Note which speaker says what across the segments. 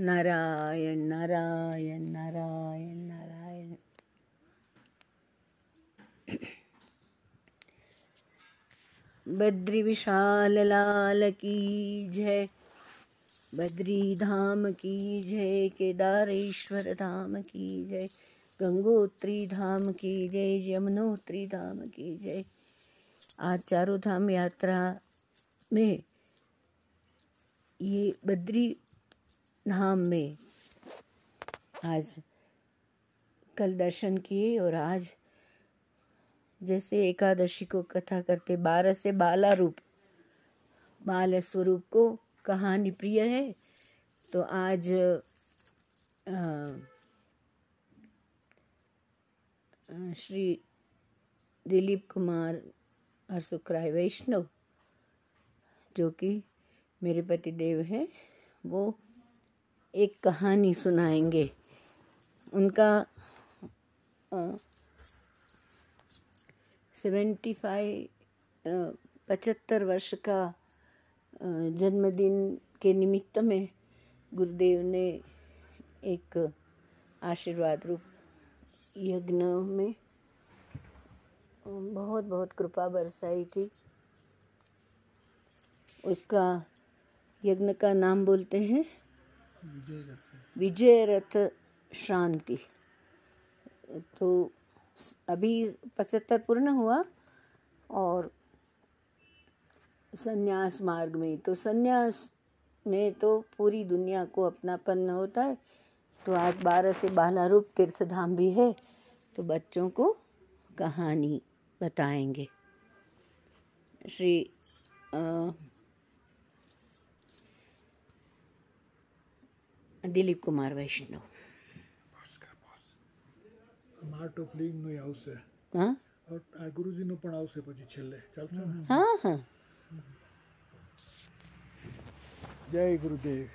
Speaker 1: नारायण नारायण नारायण नारायण। बद्री विशाल लाल की जय, बद्री धाम की जय, केदारेश्वर धाम की जय, गंगोत्री धाम की जय, यमुनोत्री धाम की जय। आज चारों धाम यात्रा में ये बद्री धाम में आज कल दर्शन किए और आज जैसे एकादशी को कथा करते बारह से बाला रूप बाल स्वरूप को कहानी प्रिय है तो आज आ, श्री दिलीप कुमार हरसुखराय वैष्णव जो कि मेरे पति देव हैं वो एक कहानी सुनाएँगे। उनका सेवेंटी फाइव पचहत्तर वर्ष का जन्मदिन के निमित्त में गुरुदेव ने एक आशीर्वाद रूप यज्ञ में बहुत बहुत कृपा बरसाई थी। उसका यज्ञ का नाम बोलते हैं विजय रथ शांति। तो अभी पचहत्तर पूर्ण हुआ और संन्यास मार्ग में। तो संन्यास में तो पूरी दुनिया को अपनापन होता है। तो आज बारह से बाला रूप तीर्थ धाम भी है। तो बच्चों को कहानी बताएँगे। श्री आ, દિલીપ કુમાર વૈષ્ણવ
Speaker 2: માર ટોપલીનું આવશે
Speaker 1: હા
Speaker 2: આ ગુરુજીનું પણ આવશે પછી છેલ્લે ચાલશે
Speaker 1: हाँ हाँ
Speaker 2: जय गुरुदेव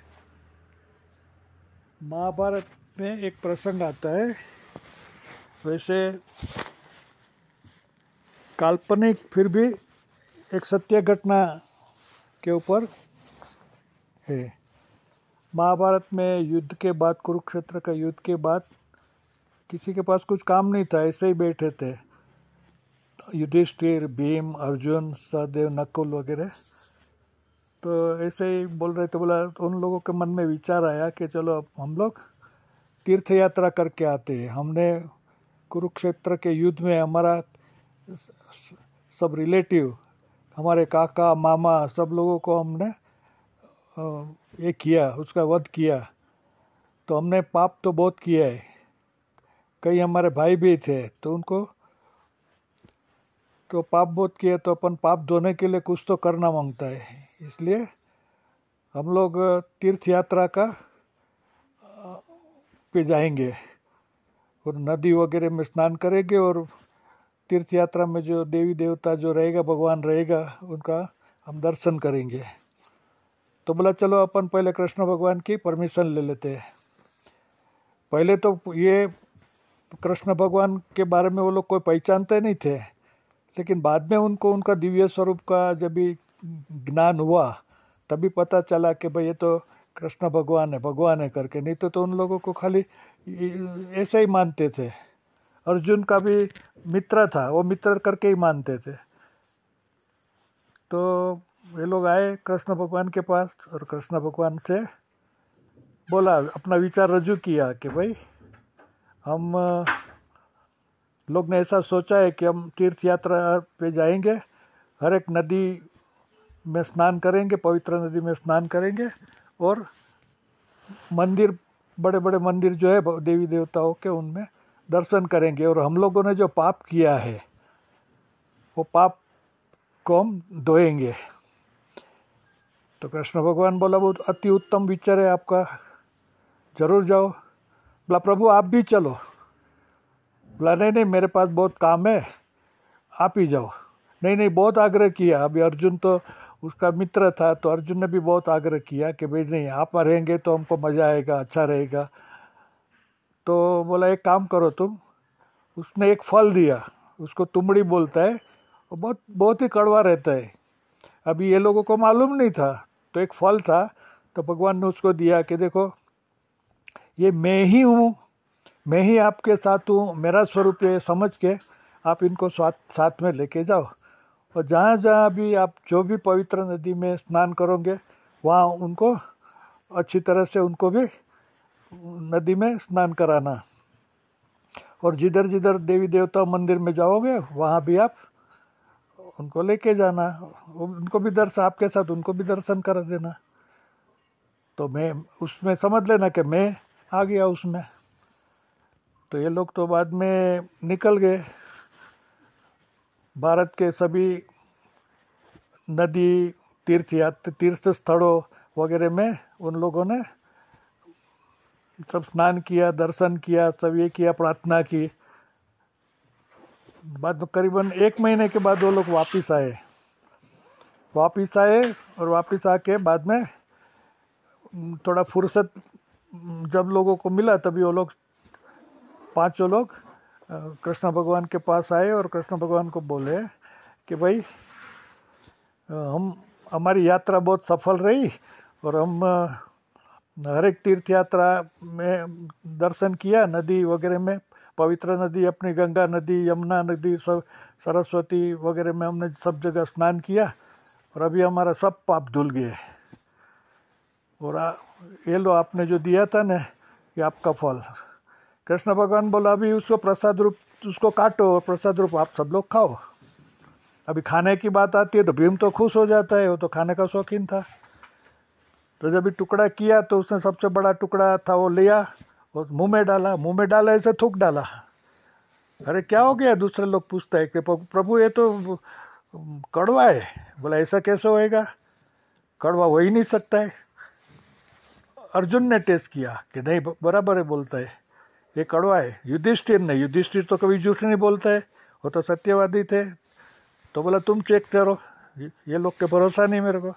Speaker 2: महाभारत में एक प्रसंग आता है वैसे काल्पनिक फिर भी एक सत्य घटना के ऊपर है महाभारत में युद्ध के बाद, कुरुक्षेत्र का युद्ध के बाद किसी के पास कुछ काम नहीं था, ऐसे ही बैठे थे। युधिष्ठिर, भीम, अर्जुन, सहदेव, नकुल वगैरह। तो ऐसे ही बोल रहे थे, बोला तो उन लोगों के मन में विचार आया कि चलो, अब हम लोग तीर्थ यात्रा करके आते हैं। हमने कुरुक्षेत्र के युद्ध में हमारा सब रिलेटिव, हमारे काका, मामा, सब लोगों को हमने ये किया, उसका वध किया। तो हमने पाप तो बहुत किया है। कई हमारे भाई भी थे तो उनको तो पाप बहुत किया तो अपन पाप धोने के लिए कुछ तो करना माँगता है। इसलिए हम लोग तीर्थ यात्रा का, पे जाएँगे। और नदी वगैरह में स्नान करेंगे और तीर्थ यात्रा में जो देवी देवता जो रहेगा, भगवान रहेगा, उनका हम दर्शन करेंगे। तो बोला चलो अपन पहले कृष्ण भगवान की परमिशन ले लेते हैं. पहले तो ये कृष्ण भगवान के बारे में वो लोग कोई पहचानते नहीं थे लेकिन बाद में उनको उनका दिव्य स्वरूप का जब भी ज्ञान हुआ तभी पता चला कि भाई ये तो कृष्ण भगवान है भगवान है करके। नहीं तो, तो उन लोगों को खाली ऐसे ही मानते थे। अर्जुन का भी मित्र था वो मित्र करके ही मानते थे। तो वे लोग आए कृष्ण भगवान के पास और कृष्ण भगवान से बोला, अपना विचार रजू किया कि भाई, हम लोग ने ऐसा सोचा है कि हम तीर्थ यात्रा पे जाएँगे, हर एक नदी में स्नान करेंगे, पवित्र नदी में स्नान करेंगे और मंदिर बड़े बड़े मंदिर जो है, देवी देवताओं के उनमें दर्शन करेंगे और हम लोगों ने जो पाप किया है, वो पाप को हम धोएँगे। तो कृष्ण भगवान बोला, बहुत अति उत्तम विचार है आपका। ज़रूर जाओ। बोला, प्रभु, आप भी चलो। बोला, नहीं नहीं, मेरे पास बहुत काम है। आप ही जाओ। नहीं नहीं, बहुत आग्रह किया। अभी अर्जुन तो उसका मित्र था तो अर्जुन ने भी बहुत आग्रह किया कि भाई, नहीं, आप रहेंगे तो हमको मज़ा आएगा अच्छा रहेगा। तो बोला, एक काम करो तुम। उसने एक फल दिया। उसको तुमड़ी बोलता है। और बहुत बहुत ही कड़वा रहता है। अभी ये लोगों को मालूम नहीं था। तो एक फल था तो भगवान ने उसको दिया कि देखो, ये मैं ही हूँ, मैं ही आपके साथ हूँ, मेरा स्वरूप ये समझ के आप इनको साथ साथ में लेके जाओ। और जहाँ जहाँ भी आप जो भी पवित्र नदी में स्नान करोगे, वहाँ उनको अच्छी तरह से उनको भी नदी में स्नान कराना। और जिधर जिधर देवी देवता मंदिर में जाओगे, वहाँ भी आप उनको लेके जाना, उनको भी दर्शन आपके साथ उनको भी दर्शन कर देना। तो मैं, उसमें समझ लेना कि मैं आ गया उसमें। तो ये लोग तो बाद में निकल गए। भारत के सभी नदी तीर्थ यात्रा तीर्थ स्थलों वगैरह में उन लोगों ने सब स्नान किया, दर्शन किया, सब ये किया, प्रार्थना की। बाद करीबन एक महीने के बाद वो लोग वापस आए। वापस आए और वापस आके बाद में थोड़ा फुर्सत जब लोगों को मिला तभी वो लोग, पाँचों लोग कृष्ण भगवान के पास आए और कृष्ण भगवान को बोले कि भाई हम, हमारी यात्रा बहुत सफल रही और हम हर एक तीर्थ यात्रा में दर्शन किया, नदी वगैरह में पवित्र नदी अपनी गंगा नदी यमुना नदी सब सरस्वती वगैरह में हमने सब जगह स्नान किया और अभी हमारा सब पाप धुल गए और आ, ये लो आपने जो दिया था ना ये आपका फल। कृष्ण भगवान बोला अभी उसको प्रसाद रूप उसको काटो और प्रसाद रूप आप सब लोग खाओ। अभी खाने की बात आती है तो भीम तो खुश हो जाता है वो तो खाने का शौकीन था। तो जब भी टुकड़ा किया तो उसने सबसे बड़ा टुकड़ा था वो लिया। और मुँह में डाला मुँह में डाला ऐसे थूक डाला। अरे क्या हो गया? दूसरे लोग पूछते हैं कि प्रभु ये तो कड़वा है। बोला ऐसा कैसे होएगा? कड़वा हो ही नहीं सकता है। अर्जुन ने टेस्ट किया कि नहीं बराबर है बोलता है। ये कड़वा है। युधिष्ठिर ने युधिष्ठिर तो कभी झूठ नहीं बोलता है। वो तो सत्यवादी थे। तो बोला तुम चेक करो। ये लोग के भरोसा नहीं मेरे को।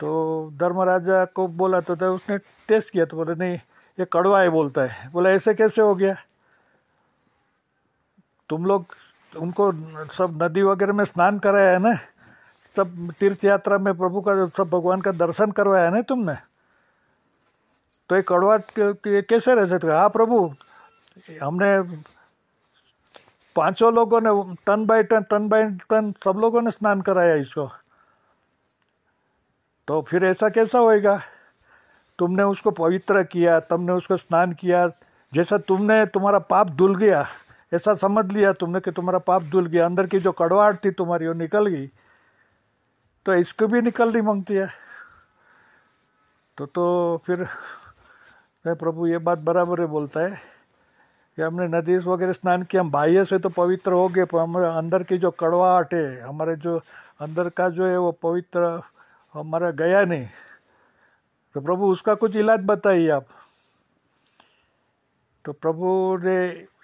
Speaker 2: तो धर्मराजा को बोला तो, तो उसने टेस्ट किया तो बोले नहीं ये कड़वा है बोलता है। बोला, ऐसे कैसे हो गया? तुम लोग उनको सब नदी वगैरह में स्नान कराया है ना? सब तीर्थ यात्रा में प्रभु का, सब भगवान का दर्शन करवाया है ना तुमने? तो ये कड़वा कैसे रहते थे? हाँ प्रभु, हमने पाँचों लोगों ने, turn by turn turn by turn सब लोगों ने स्नान कराया इसको। तो फिर ऐसा कैसा होएगा? तुमने उसको पवित्र किया, तुमने उसको स्नान किया, जैसा तुमने तुम्हारा पाप धुल गया, ऐसा समझ लिया तुमने कि तुम्हारा पाप धुल गया, अंदर की जो कड़वाहट थी तुम्हारी वो निकल गई। तो इसको भी निकलनी मांगती है। तो तो फिर मैं प्रभु ये बात बराबर है बोलता है कि हमने नदी वगैरह स्नान किया, हम बाह्य से तो पवित्र हो गए, पर हमारे अंदर की जो कड़वाहट है, हमारे जो अंदर का जो है वो पवित्र हमारा गया नहीं। तो प्रभु, उसका कुछ इलाज बताइए आप। तो प्रभु ने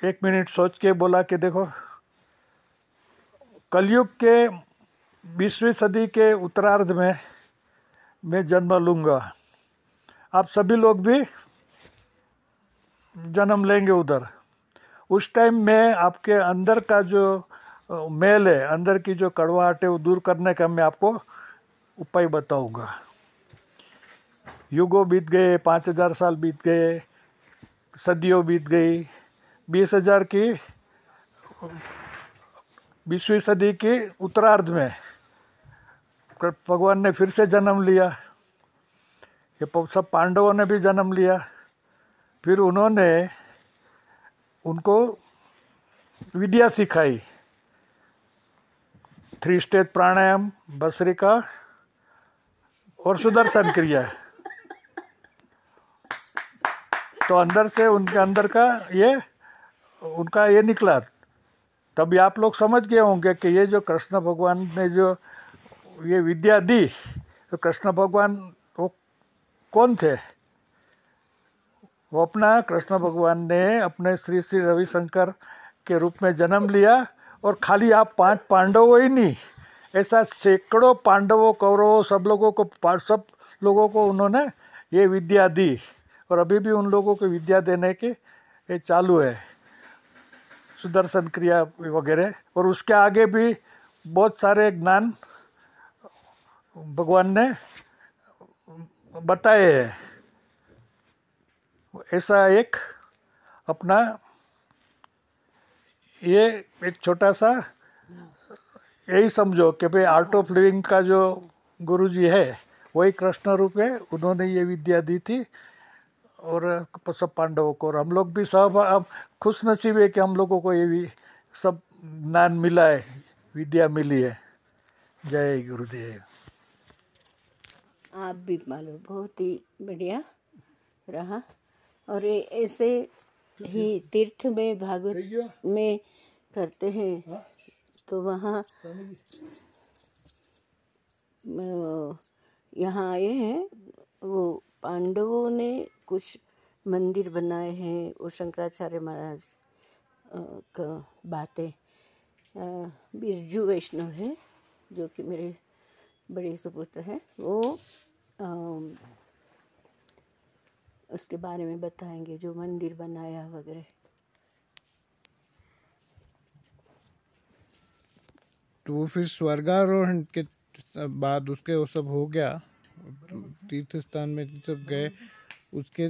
Speaker 2: एक मिनट सोच के बोला कि देखो, कलयुग के बीसवीं सदी के उत्तरार्ध में मैं जन्म लूँगा। आप सभी लोग भी जन्म लेंगे उधर। उस टाइम में आपके अंदर का जो मेल है, अंदर की जो कड़वाहट है, वो दूर करने का मैं आपको उपाय बताऊँगा। युगों बीत गए, पाँच हज़ार साल बीत गए, सदियों बीत गई। बीस हज़ार की, बीसवीं सदी की उत्तरार्ध में भगवान ने फिर से जन्म लिया। ये सब पांडवों ने भी जन्म लिया। फिर उन्होंने उनको विद्या सिखाई। थ्री स्टेज प्राणायाम, बसरिका और सुदर्शन क्रिया। तो अंदर से उनके अंदर का ये, उनका ये निकला। तभी आप लोग समझ गए होंगे कि ये जो कृष्ण भगवान ने जो ये विद्या दी तो कृष्ण भगवान वो कौन थे? वो अपना कृष्ण भगवान ने अपने श्री श्री रविशंकर के रूप में जन्म लिया और खाली आप पाँच पांडवों ही नहीं, ऐसा सैकड़ों पांडवों, कौरवों, सब लोगों को, सब लोगों को उन्होंने ये विद्या दी। और अभी भी उन लोगों को विद्या देने के, ये चालू है। सुदर्शन क्रिया वगैरह, और उसके आगे भी बहुत सारे ज्ञान भगवान ने बताए हैं। ऐसा एक अपना, ये एक छोटा सा, यही समझो कि भाई आर्ट ऑफ़ लिविंग का जो गुरु जी है वही कृष्ण रूप है, उन्होंने ये विद्या दी थी। और सब पांडवों को और हम लोग भी सब अब खुश नसीब है कि हम लोगों को ये भी सब ज्ञान मिला है विद्या मिली है। जय गुरुदेव।
Speaker 1: आप भी मालूम बहुत ही बढ़िया रहा। और ऐसे ही तीर्थ में भागवत में करते हैं तो वहाँ यहाँ आए हैं वो पांडवों ने कुछ मंदिर बनाए हैं वो शंकराचार्य महाराज का बातें। बिरजू वैष्णव है जो कि मेरे बड़े सुपुत्र हैं। वो अम, उसके बारे में बताएँगे जो मंदिर बनाया वगैरह।
Speaker 3: तो वो फिर स्वर्गारोहण के बाद उसके वो सब हो गया। तीर्थ स्थान में सब गए उसके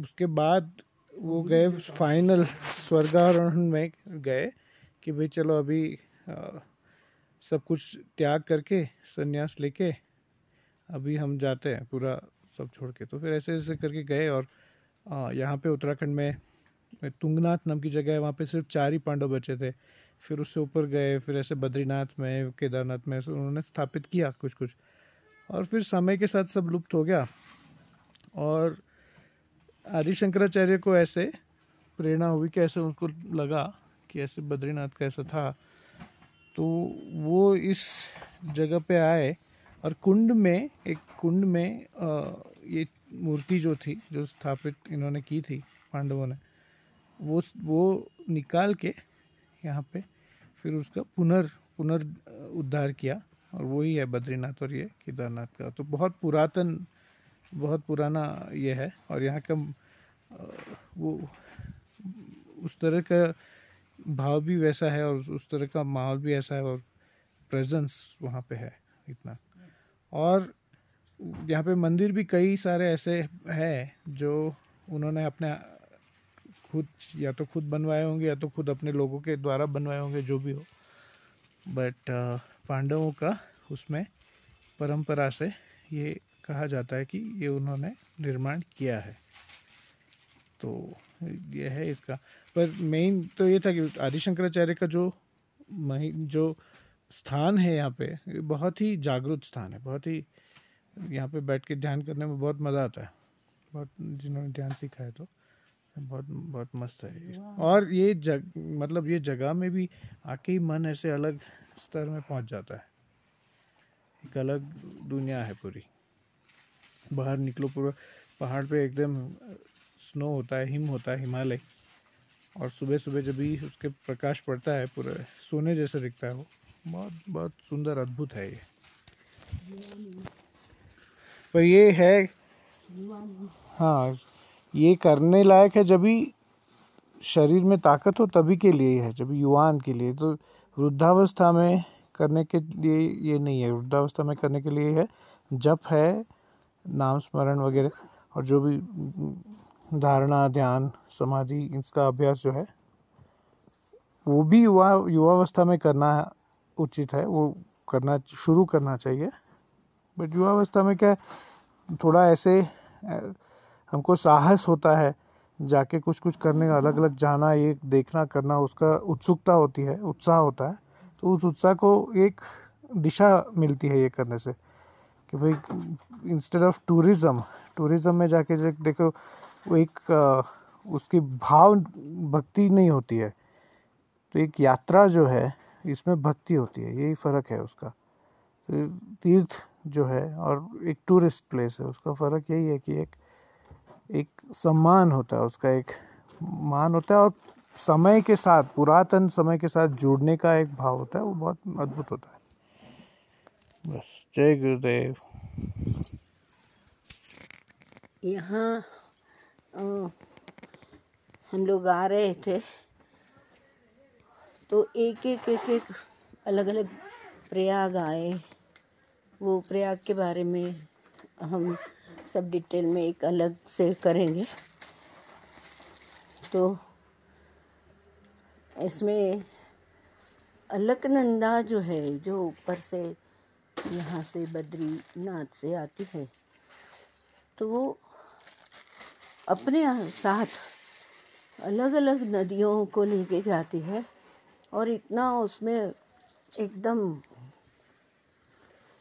Speaker 3: उसके बाद वो गए फाइनल स्वर्गारोहण में गए कि भाई चलो अभी अ, सब कुछ त्याग करके संन्यास लेके अभी हम जाते हैं पूरा सब छोड़ के। तो फिर ऐसे ऐसे करके गए और यहाँ पे उत्तराखंड में तुंगनाथ नाम की जगह है वहाँ पे सिर्फ़ चार ही पांडव बचे थे। फिर उससे ऊपर गए फिर ऐसे बद्रीनाथ में केदारनाथ में उन्होंने स्थापित किया कुछ कुछ और फिर समय के साथ सब लुप्त हो गया। और आदि शंकराचार्य को ऐसे प्रेरणा हुई कि ऐसे उसको लगा कि ऐसे बद्रीनाथ का ऐसा था। तो वो इस जगह पे आए और कुंड में, एक कुंड में ये मूर्ति जो थी, जो स्थापित इन्होंने की थी पांडवों ने, वो वो निकाल के यहाँ पे फिर उसका पुनर् पुनर् उद्धार किया और वही है बद्रीनाथ और ये केदारनाथ का। तो बहुत पुरातन बहुत पुराना ये है और यहाँ का वो उस तरह का भाव भी वैसा है और उस- तरह का माहौल भी ऐसा है और प्रेजेंस वहाँ पे है इतना। और यहाँ पे मंदिर भी कई सारे ऐसे हैं जो उन्होंने अपने खुद, या तो खुद बनवाए होंगे या तो खुद अपने लोगों के द्वारा बनवाए होंगे, जो भी हो। बट पांडवों का उसमें परंपरा से ये कहा जाता है कि ये उन्होंने निर्माण किया है। तो ये है इसका। पर मेन तो ये था कि आदि शंकराचार्य का जो मही जो स्थान है यहाँ पे बहुत ही जागरूक स्थान है बहुत ही यहाँ पे बैठ के ध्यान करने में बहुत मज़ा आता है। बहुत जिन्होंने ध्यान सीखा है तो बहुत बहुत मस्त है और ये जग मतलब ये जगह में भी आके ही मन ऐसे अलग स्तर में पहुँच जाता है। एक अलग दुनिया है पूरी। बाहर निकलो पूरा। पहाड़ पे एकदम स्नो होता है, हिम होता है हिमालय। और सुबह सुबह जब भी उसके प्रकाश पड़ता है, पूरा सोने जैसा दिखता है वो। बहुत बहुत सुंदर, अद्भुत है ये। पर ये है हाँ ये करने लायक है जब भी शरीर में ताकत हो, तभी के लिए ही, जब युवान के लिए। तो वृद्धावस्था में करने के लिए ये नहीं है। वृद्धावस्था में करने के लिए है, जप है नाम स्मरण वगैरह और जो भी धारणा, ध्यान, समाधि, इसका अभ्यास जो है, वो भी युवा, युवावस्था में करना उचित है, वो करना, शुरू करना चाहिए। बट युवावस्था में क्या थोड़ा ऐसे हमको साहस होता है, जाके कुछ कुछ करने का अलग अलग जाना, ये देखना, करना, उसका उत्सुकता होती है, उत्साह होता है। तो उस उत्साह को एक दिशा मिलती है ये करने से। कि भाई इंस्टेड ऑफ़ टूरिज़्म टूरिज़्म में जाके देखो वो एक उसकी भाव भक्ति नहीं होती है। तो एक यात्रा जो है, इसमें भक्ति होती है, यही फ़र्क है उसका। तो तीर्थ जो है, और एक टूरिस्ट प्लेस है, उसका फ़र्क यही है कि एक एक सम्मान होता है, उसका एक मान होता है, और समय के साथ, पुरातन समय के साथ जुड़ने का एक भाव होता है, वो बहुत अद्भुत होता है। बस। जय गुरुदेव।
Speaker 1: यहाँ हम लोग आ रहे थे। तो एक एक एक एक अलग अलग प्रयाग आए। वो प्रयाग के बारे में हम सब डिटेल में एक अलग से करेंगे। तो इसमें अलकनंदा जो है, जो ऊपर से यहाँ से बद्रीनाथ से आती है। तो वो अपने साथ अलग अलग नदियों को लेके जाती है और इतना उसमें एकदम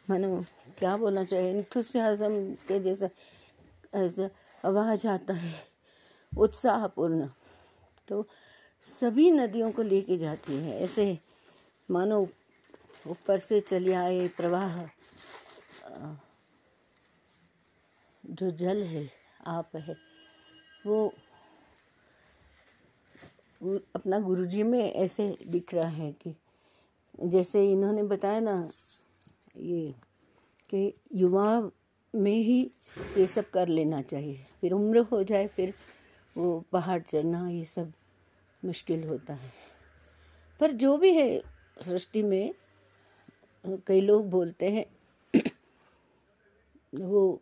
Speaker 1: मानो क्या बोलना चाहिए इंथुसियाज्म के जैसा, ऐसा आवाज़ आता है, उत्साहपूर्ण। तो सभी नदियों को लेके जाती है, ऐसे मानो ऊपर से चले आए प्रवाह। जो जल है, आप है, वो अपना गुरुजी में ऐसे दिख रहा है कि जैसे इन्होंने बताया ना, ये कि युवा में ही ये सब कर लेना चाहिए। फिर उम्र हो जाए, फिर वो पहाड़ चढ़ना, ये सब मुश्किल होता है। पर जो भी है सृष्टि में कई लोग बोलते हैं, वो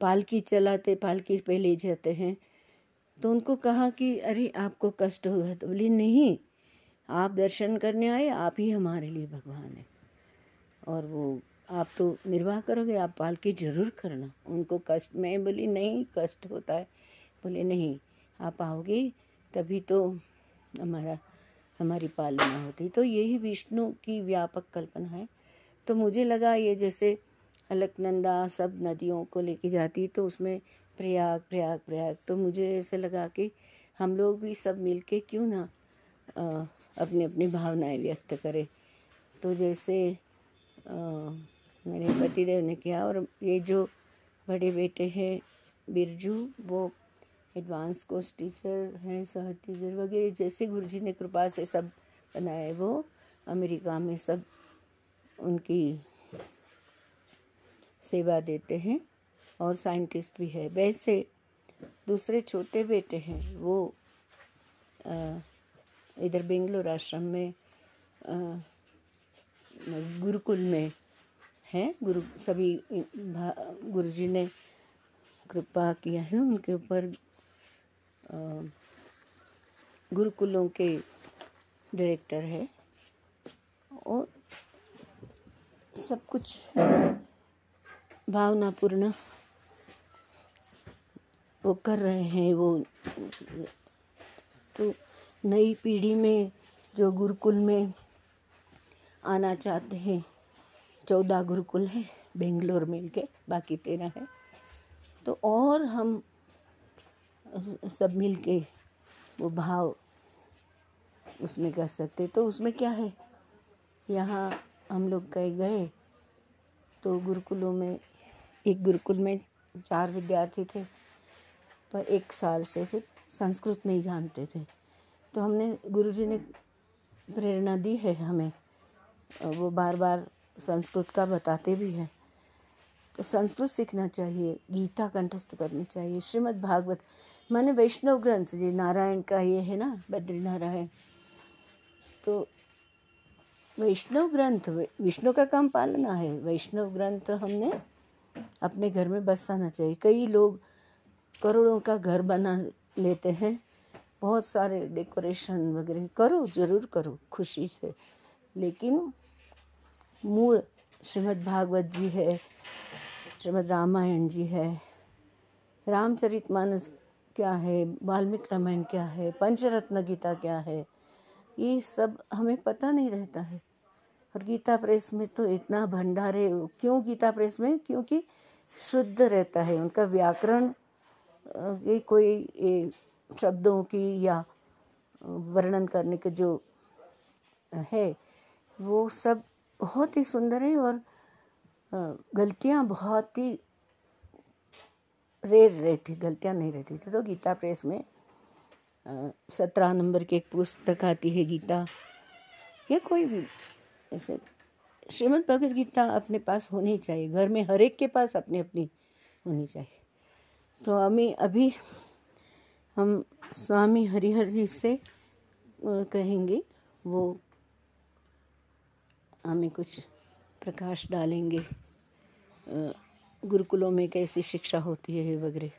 Speaker 1: पालकी चलाते, पालकी पे ले जाते हैं तो उनको कहा कि, अरे, आपको कष्ट होगा तो बोली, नहीं, आप दर्शन करने आए, आप ही हमारे लिए भगवान हैं। और वो, आप तो निर्वाह करोगे, आप पालकी ज़रूर करना। उनको कष्ट, मैं बोली, नहीं, कष्ट होता है। बोले, नहीं, आप आओगे, तभी तो हमारा, हमारी पालना होती। तो यही विष्णु की व्यापक कल्पना है। तो मुझे लगा ये जैसे अलकनंदा सब नदियों को लेके जाती तो उसमें प्रयाग प्रयाग प्रयाग। तो मुझे ऐसे लगा कि हम लोग भी सब मिलके क्यों ना अपनी अपनी भावनाएँ व्यक्त करें। तो जैसे आ, मेरे पतिदेव ने किया और ये जो बड़े बेटे हैं बिरजू वो एडवांस कोर्स टीचर हैं सहज टीचर वगैरह जैसे गुरु जी ने कृपा से सब बनाए वो अमेरिका में सब उनकी सेवा देते हैं और साइंटिस्ट भी है। वैसे दूसरे छोटे बेटे हैं, वो इधर बेंगलोर आश्रम में गुरुकुल में हैं। गुरु, सभी गुरु जी ने कृपा किया है उनके ऊपर गुरुकुलों के डायरेक्टर है। और सब कुछ भावनापूर्ण वो कर रहे हैं वो। तो नई पीढ़ी में जो गुरुकुल में आना चाहते हैं, चौदह गुरुकुल है बेंगलोर मिल के बाकी तेरह है। तो और हम सब मिल के वो भाव उसमें कर सकते तो उसमें क्या है? यहाँ हम लोग कहीं गए। तो गुरुकुलों में, एक गुरुकुल में चार विद्यार्थी थे, पर एक साल से थे संस्कृत नहीं जानते थे। तो हमने, गुरुजी ने प्रेरणा दी है हमें। वो बार बार संस्कृत का बताते भी हैं। तो संस्कृत सीखना चाहिए, गीता कंठस्थ करनी चाहिए, श्रीमद् भागवत। मैंने वैष्णव ग्रंथ जी नारायण का ये है ना बद्री नारायण तो वैष्णव ग्रंथ विष्णु का काम पालना है। वैष्णव ग्रंथ हमने अपने घर में बसाना चाहिए। कई लोग करोड़ों का घर बना लेते हैं। बहुत सारे डेकोरेशन वगैरह करो, ज़रूर करो, खुशी से। लेकिन मूल श्रीमद् भागवत जी है, श्रीमद् रामायण जी है, रामचरित मानस क्या है, वाल्मीकि रामायण क्या है, पंचरत्न गीता क्या है, ये सब हमें पता नहीं रहता है। और गीता प्रेस में तो इतना भंडार है क्यों गीता प्रेस में? क्योंकि शुद्ध रहता है, उनका व्याकरण ये कोई शब्दों की या वर्णन करने के जो है, वो सब बहुत ही सुंदर है और गलतियाँ बहुत ही रेर रहती, गलतियाँ नहीं रहती थी। तो गीता प्रेस में सत्रह नंबर की एक पुस्तक आती है गीता। या कोई भी ऐसे श्रीमद् भगवद गीता अपने पास होनी चाहिए। घर में हर एक के पास अपनी अपनी होनी चाहिए। तो हमें अभी हम स्वामी हरिहर जी से कहेंगे, वो हमें कुछ प्रकाश डालेंगे गुरुकुलों में कैसी शिक्षा होती है वगैरह।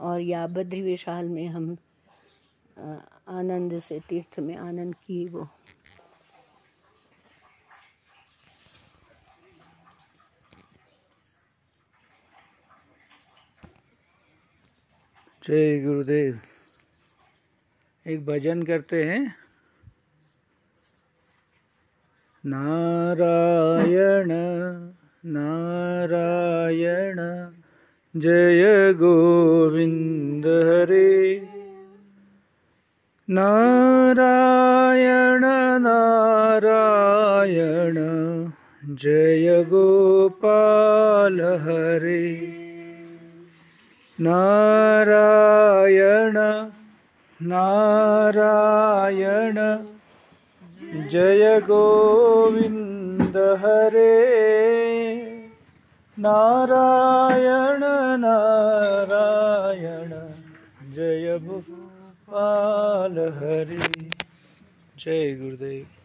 Speaker 1: और या बद्री विशाल में हम आनंद से तीर्थ में आनंद की वो
Speaker 4: जय गुरुदेव। एक भजन करते हैं। नारायण नारायण, जय गोविंद हरे। नारायण नारायण, जय गोपाल हरे। नारायण नारायण। जय गोविन्द हरे। नारायण नारायण। जय गोपाल हरे। जय गुरुदेव।